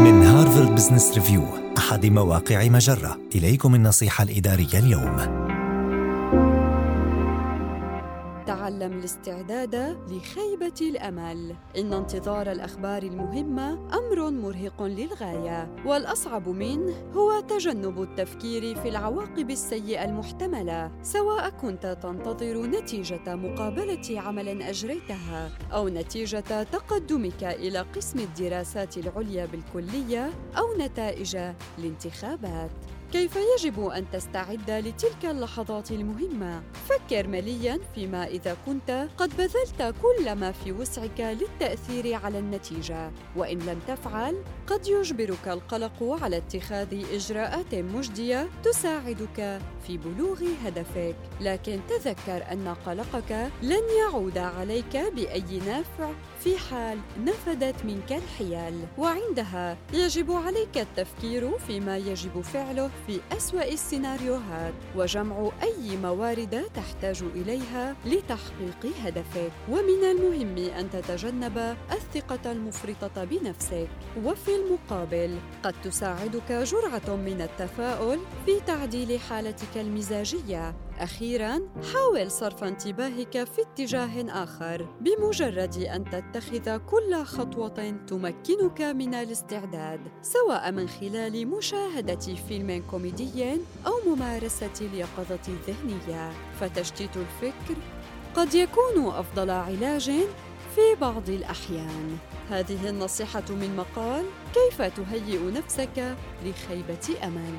من هارفارد بزنس ريفيو أحد مواقع مجرة. إليكم النصيحة الإدارية اليوم. تعلم الاستعداد لخيبة الأمل. إن انتظار الأخبار المهمة أمر مرهق للغاية والأصعب منه هو تجنب التفكير في العواقب السيئة المحتملة سواء كنت تنتظر نتيجة مقابلة عمل أجريتها أو نتيجة تقدمك إلى قسم الدراسات العليا بالكلية أو نتائج الانتخابات. كيف يجب أن تستعد لتلك اللحظات المهمة؟ فكر ملياً فيما إذا كنت قد بذلت كل ما في وسعك للتأثير على النتيجة، وإن لم تفعل، قد يجبرك القلق على اتخاذ إجراءات مجدية تساعدك في بلوغ هدفك، لكن تذكر أن قلقك لن يعود عليك بأي نفع في حال نفدت منك الحيل، وعندها يجب عليك التفكير فيما يجب فعله في أسوأ السيناريوهات وجمع أي موارد تحتاج إليها لتحقيق هدفك. ومن المهم أن تتجنب الثقة المفرطة بنفسك. وفي المقابل قد تساعدك جرعة من التفاؤل في تعديل حالتك المزاجية. أخيراً حاول صرف انتباهك في اتجاه آخر بمجرد أن تتخذ كل خطوة تمكنك من الاستعداد سواء من خلال مشاهدة فيلم كوميدي أو ممارسة اليقظة الذهنية. فتشتيت الفكر قد يكون أفضل علاج في بعض الأحيان. هذه النصيحة من مقال كيف تهيئ نفسك لخيبة أمل